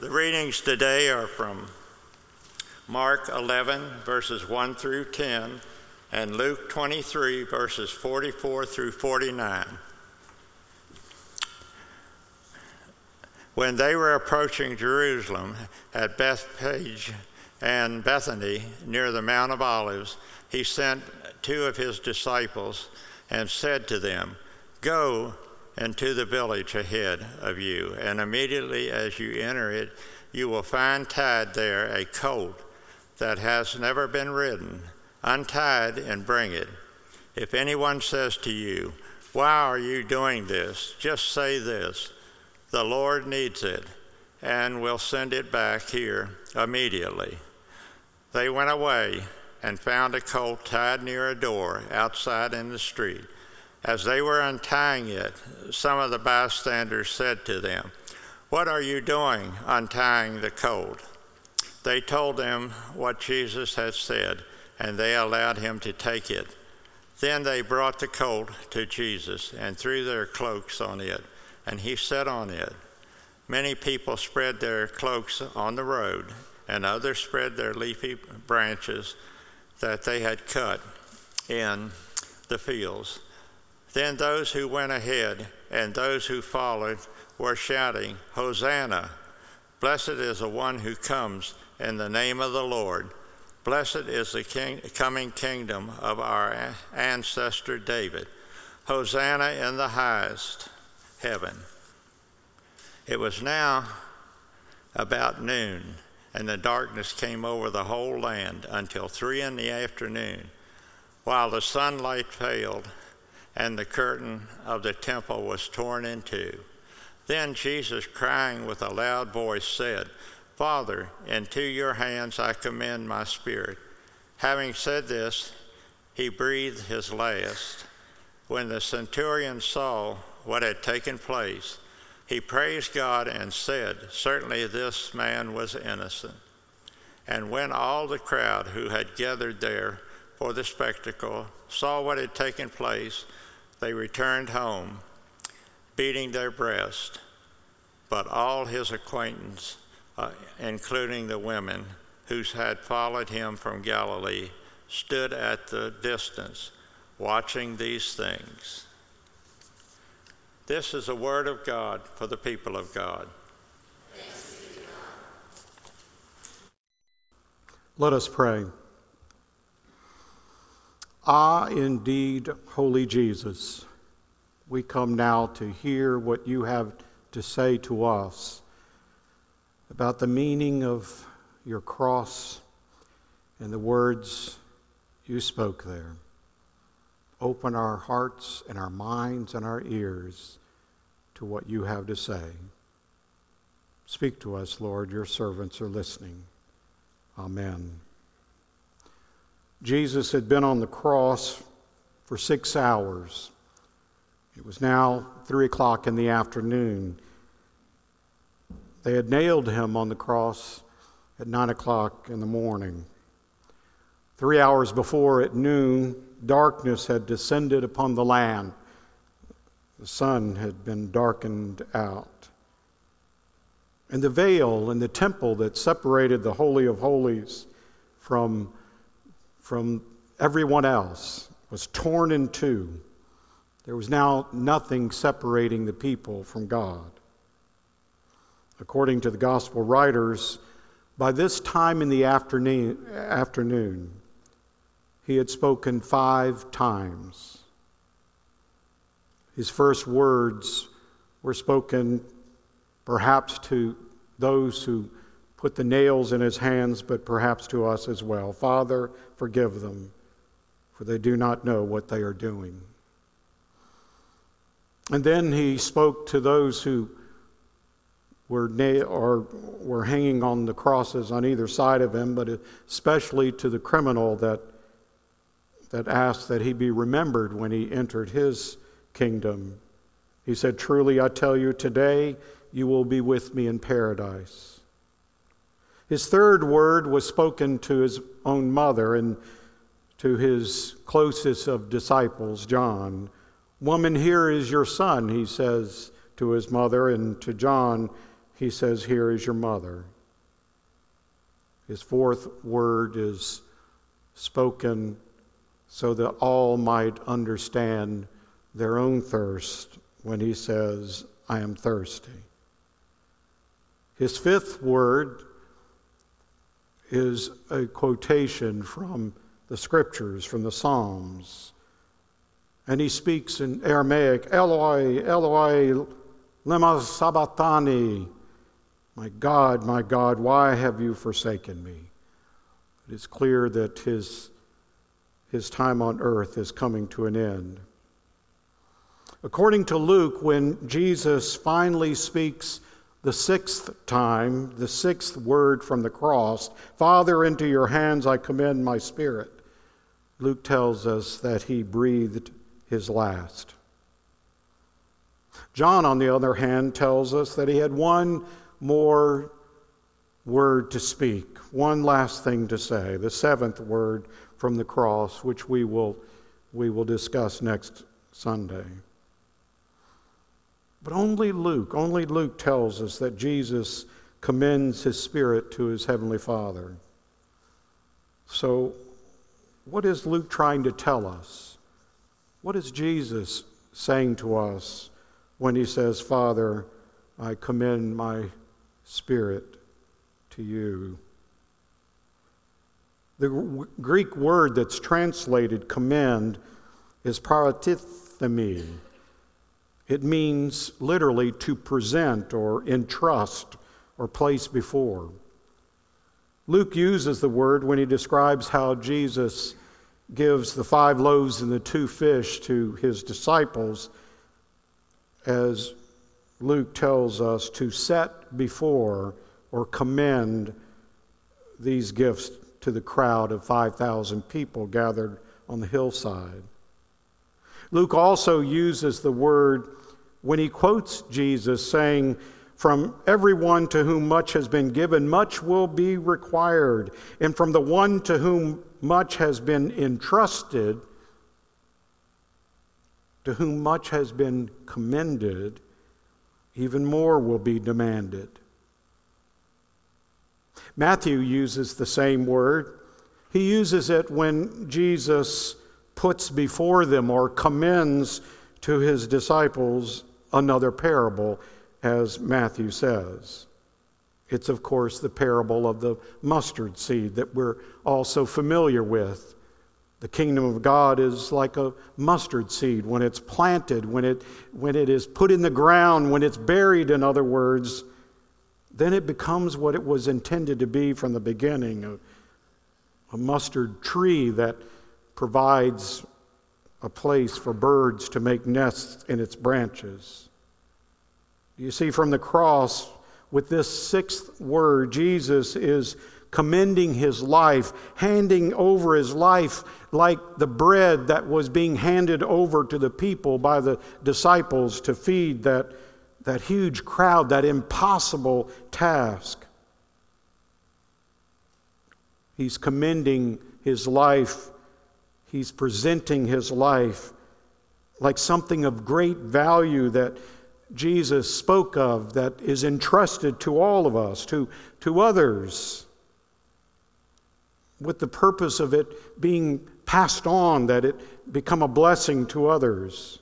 The readings today are from Mark 11, verses 1 through 10, and Luke 23, verses 44 through 49. When they were approaching Jerusalem at Bethphage and Bethany near the Mount of Olives, he sent two of his disciples and said to them, Go into the village ahead of you, and immediately as you enter it, you will find tied there a colt that has never been ridden. Untied and bring it. If anyone says to you, Why are you doing this? just say this the Lord needs it, and will send it back here immediately. They went away and found a colt tied near a door outside in the street. As they were untying it, some of the bystanders said to them, What are you doing untying the colt? They told them what Jesus had said, and they allowed him to take it. Then they brought the colt to Jesus and threw their cloaks on it and he sat on it. Many people spread their cloaks on the road, and others spread their leafy branches that they had cut in the fields. Then those who went ahead and those who followed were shouting, Hosanna! Blessed is the one who comes in the name of the Lord. Blessed is the king, coming kingdom of our ancestor David. Hosanna in the highest heaven. It was now about noon, and the darkness came over the whole land until three in the afternoon, while the sunlight failed and the curtain of the temple was torn in two. Then Jesus, crying with a loud voice, said, Father, into your hands I commend my spirit. Having said this, he breathed his last. When the centurion saw what had taken place, he praised God and said, Certainly this man was innocent. And when all the crowd who had gathered there for the spectacle saw what had taken place, they returned home, beating their breast. But all his acquaintance, uh, including the women who had followed him from Galilee, stood at the distance watching these things. This is the word of God for the people of God. Let us pray. Ah, indeed, holy Jesus, we come now to hear what you have to say to us about the meaning of your cross and the words you spoke there open our hearts and our minds and our ears to what you have to say. Speak to us, Lord. Your servants are listening. Amen. Jesus had been on the cross for six hours. It was now three o'clock in the afternoon. They had nailed him on the cross at nine o'clock in the morning. Three hours before at noon, darkness had descended upon the land. The sun had been darkened out. And the veil in the temple that separated the Holy of Holies from, from everyone else was torn in two. There was now nothing separating the people from God. According to the gospel writers, by this time in the afternoon, afternoon he had spoken five times. His first words were spoken perhaps to those who put the nails in his hands, but perhaps to us as well. Father, forgive them, for they do not know what they are doing. And then he spoke to those who were, na- or were hanging on the crosses on either side of him, but especially to the criminal that that asked that he be remembered when he entered his kingdom. He said, Truly I tell you, today you will be with me in paradise. His third word was spoken to his own mother and to his closest of disciples, John. Woman, here is your son, he says to his mother, and to John, he says, Here is your mother. His fourth word is spoken so that all might understand their own thirst when he says, I am thirsty. His fifth word is a quotation from the scriptures, from the Psalms. And he speaks in Aramaic, Eloi, Eloi, lema sabachthani. My God, my God, why have you forsaken me? It is clear that his, his time on earth is coming to an end. According to Luke, when Jesus finally speaks the sixth time, the sixth word from the cross, Father, into your hands I commend my spirit, Luke tells us that he breathed his last. John, on the other hand, tells us that he had one more word to speak, one last thing to say, the seventh word from the cross, which we will, we will discuss next Sunday. But only Luke, only Luke tells us that Jesus commends his spirit to his heavenly Father. So, what is Luke trying to tell us? What is Jesus saying to us when he says, Father, I commend my spirit to you? The Greek word that's translated commend is paratithemi. It means literally to present or entrust or place before. Luke uses the word when he describes how Jesus gives the five loaves and the two fish to his disciples, as Luke tells us to set before or commend these gifts to the crowd of 5,000 people gathered on the hillside. Luke also uses the word when he quotes Jesus saying, From everyone to whom much has been given, much will be required. And from the one to whom much has been entrusted, to whom much has been commended, even more will be demanded. Matthew uses the same word. He uses it when Jesus puts before them or commends to his disciples another parable, as Matthew says. It's, of course, the parable of the mustard seed that we're also familiar with. The kingdom of God is like a mustard seed when it's planted, when it, when it is put in the ground, when it's buried, in other words, then it becomes what it was intended to be from the beginning a, a mustard tree that provides a place for birds to make nests in its branches. You see, from the cross, with this sixth word, Jesus is commending his life, handing over his life like the bread that was being handed over to the people by the disciples to feed that, that huge crowd, that impossible task. He's commending his life He's presenting his life like something of great value that Jesus spoke of that is entrusted to all of us, to, to others, with the purpose of it being passed on, that it become a blessing to others.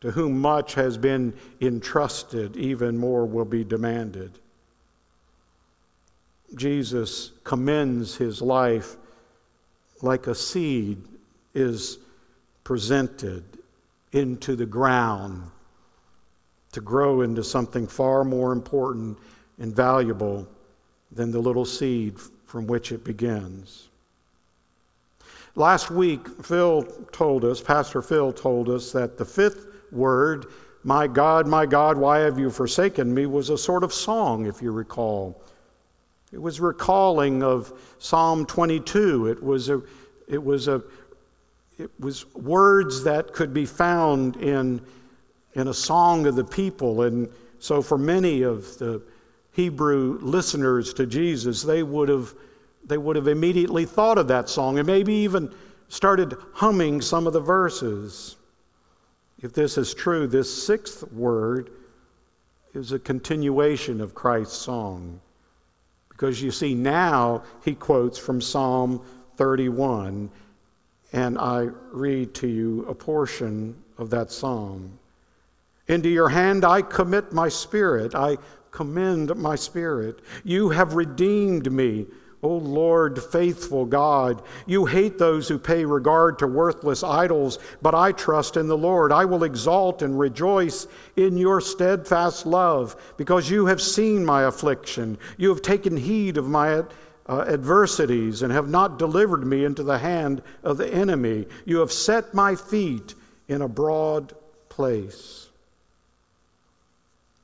To whom much has been entrusted, even more will be demanded. Jesus commends his life like a seed is presented into the ground to grow into something far more important and valuable than the little seed from which it begins. Last week, Phil told us, Pastor Phil told us, that the fifth word, My God, my God, why have you forsaken me, was a sort of song, if you recall. It was recalling of Psalm 22. It was a, it was a, it was words that could be found in, in a song of the people. And so for many of the Hebrew listeners to Jesus, they would have, they would have immediately thought of that song and maybe even started humming some of the verses. If this is true, this sixth word is a continuation of Christ's song. Because you see, now he quotes from Psalm 31, and I read to you a portion of that psalm. Into your hand I commit my spirit. I commend my spirit. You have redeemed me O Lord, faithful God, you hate those who pay regard to worthless idols, but I trust in the Lord. I will exalt and rejoice in your steadfast love, because you have seen my affliction. You have taken heed of my uh, adversities and have not delivered me into the hand of the enemy. You have set my feet in a broad place.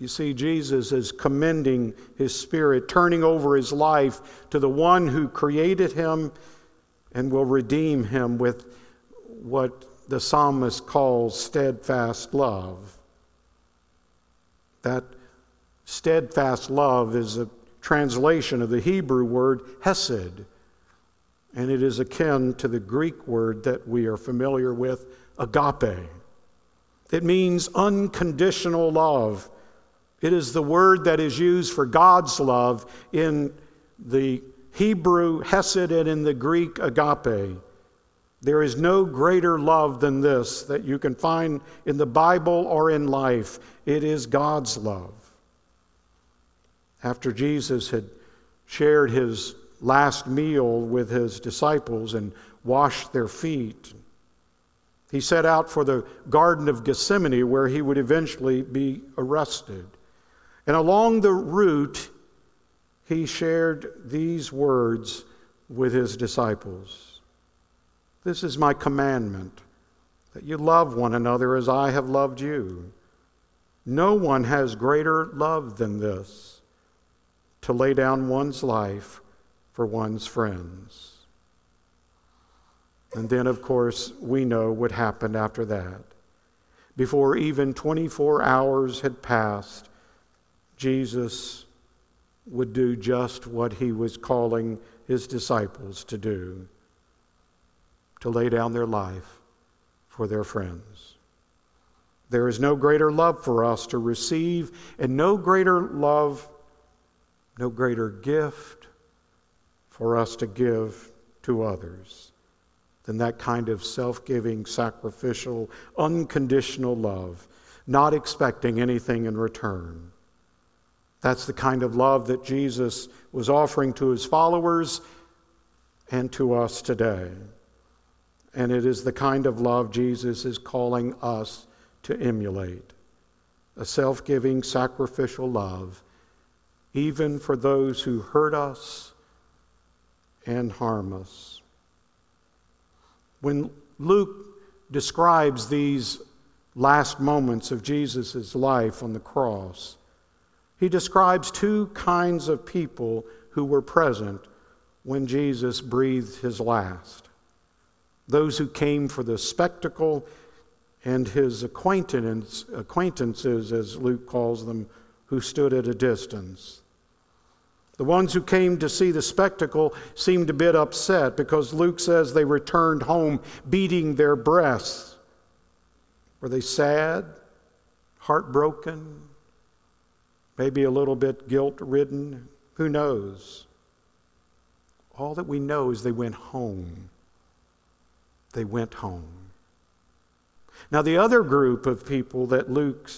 You see, Jesus is commending his spirit, turning over his life to the one who created him and will redeem him with what the psalmist calls steadfast love. That steadfast love is a translation of the Hebrew word hesed, and it is akin to the Greek word that we are familiar with, agape. It means unconditional love it is the word that is used for God's love in the Hebrew hesed and in the Greek agape. There is no greater love than this that you can find in the Bible or in life. It is God's love. After Jesus had shared his last meal with his disciples and washed their feet, he set out for the Garden of Gethsemane where he would eventually be arrested. And along the route, he shared these words with his disciples This is my commandment, that you love one another as I have loved you. No one has greater love than this to lay down one's life for one's friends. And then, of course, we know what happened after that. Before even 24 hours had passed, Jesus would do just what he was calling his disciples to do to lay down their life for their friends. There is no greater love for us to receive, and no greater love, no greater gift for us to give to others than that kind of self giving, sacrificial, unconditional love, not expecting anything in return. That's the kind of love that Jesus was offering to his followers and to us today. And it is the kind of love Jesus is calling us to emulate a self giving, sacrificial love, even for those who hurt us and harm us. When Luke describes these last moments of Jesus' life on the cross, he describes two kinds of people who were present when Jesus breathed his last those who came for the spectacle and his acquaintance, acquaintances, as Luke calls them, who stood at a distance. The ones who came to see the spectacle seemed a bit upset because Luke says they returned home beating their breasts. Were they sad, heartbroken, maybe a little bit guilt ridden. Who knows? All that we know is they went home. They went home. Now, the other group of people that Luke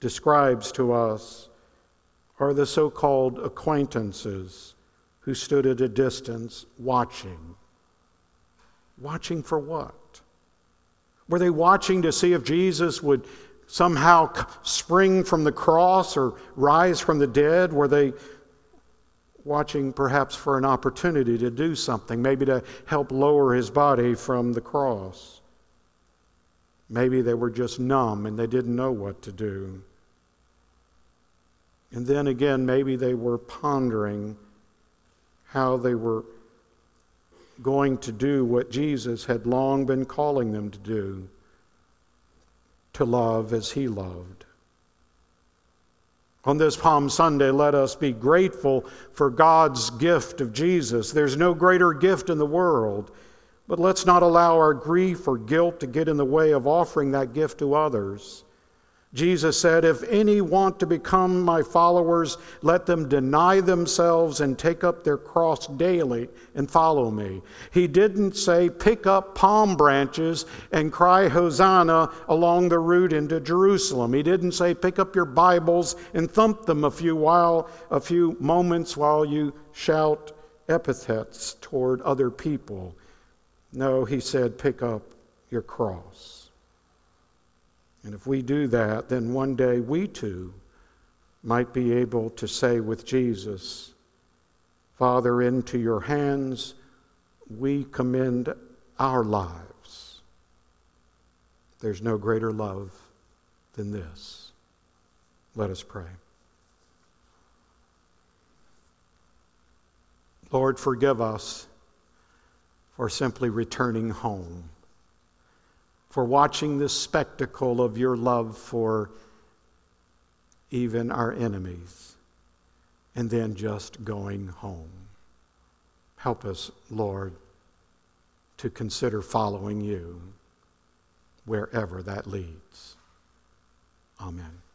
describes to us are the so called acquaintances who stood at a distance watching. Watching for what? Were they watching to see if Jesus would somehow spring from the cross or rise from the dead? Were they watching perhaps for an opportunity to do something, maybe to help lower his body from the cross? Maybe they were just numb and they didn't know what to do. And then again, maybe they were pondering how they were going to do what Jesus had long been calling them to do to love as he loved. On this Palm Sunday, let us be grateful for God's gift of Jesus. There's no greater gift in the world, but let's not allow our grief or guilt to get in the way of offering that gift to others. Jesus said, If any want to become my followers, let them deny themselves and take up their cross daily and follow me. He didn't say, Pick up palm branches and cry Hosanna along the route into Jerusalem. He didn't say, Pick up your Bibles and thump them a few while, a few moments while you shout epithets toward other people. No, he said, Pick up your cross. And if we do that, then one day we too might be able to say with Jesus, Father, into your hands we commend our lives. There's no greater love than this. Let us pray. Lord, forgive us for simply returning home for watching this spectacle of your love for even our enemies, and then just going home. Help us, Lord, to consider following you wherever that leads. Amen.